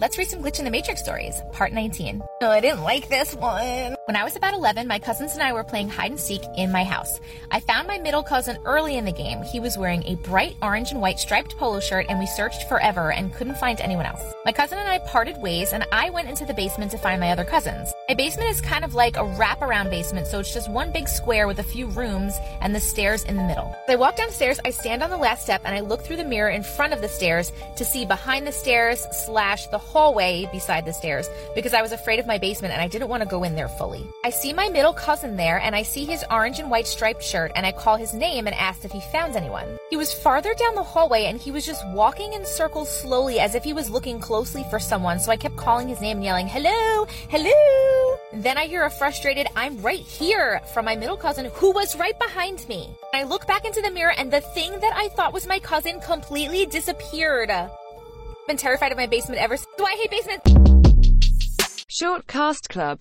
Let's read some Glitch in the Matrix stories, part 19. No, I didn't like this one. When I was about 11, my cousins and I were playing hide and seek in my house. I found my middle cousin early in the game. He was wearing a bright orange and white striped polo shirt, and we searched forever and couldn't find anyone else. My cousin and I parted ways, and I went into the basement to find my other cousins. My basement is kind of like a wraparound basement, so it's just one big square with a few rooms and the stairs in the middle. As I walk downstairs, I stand on the last step and I look through the mirror in front of the stairs to see behind the stairs slash the hallway beside the stairs because I was afraid of my basement and I didn't want to go in there fully. I see my middle cousin there and I see his orange and white striped shirt and I call his name and asked if he found anyone. He was farther down the hallway and he was just walking in circles slowly as if he was looking closely for someone. So I kept calling his name and yelling, hello, hello. Then I hear a frustrated, I'm right here from my middle cousin who was right behind me. I look back into the mirror and the thing that I thought was my cousin completely disappeared. Been terrified of my basement ever since. Do I hate basements? Short Cast Club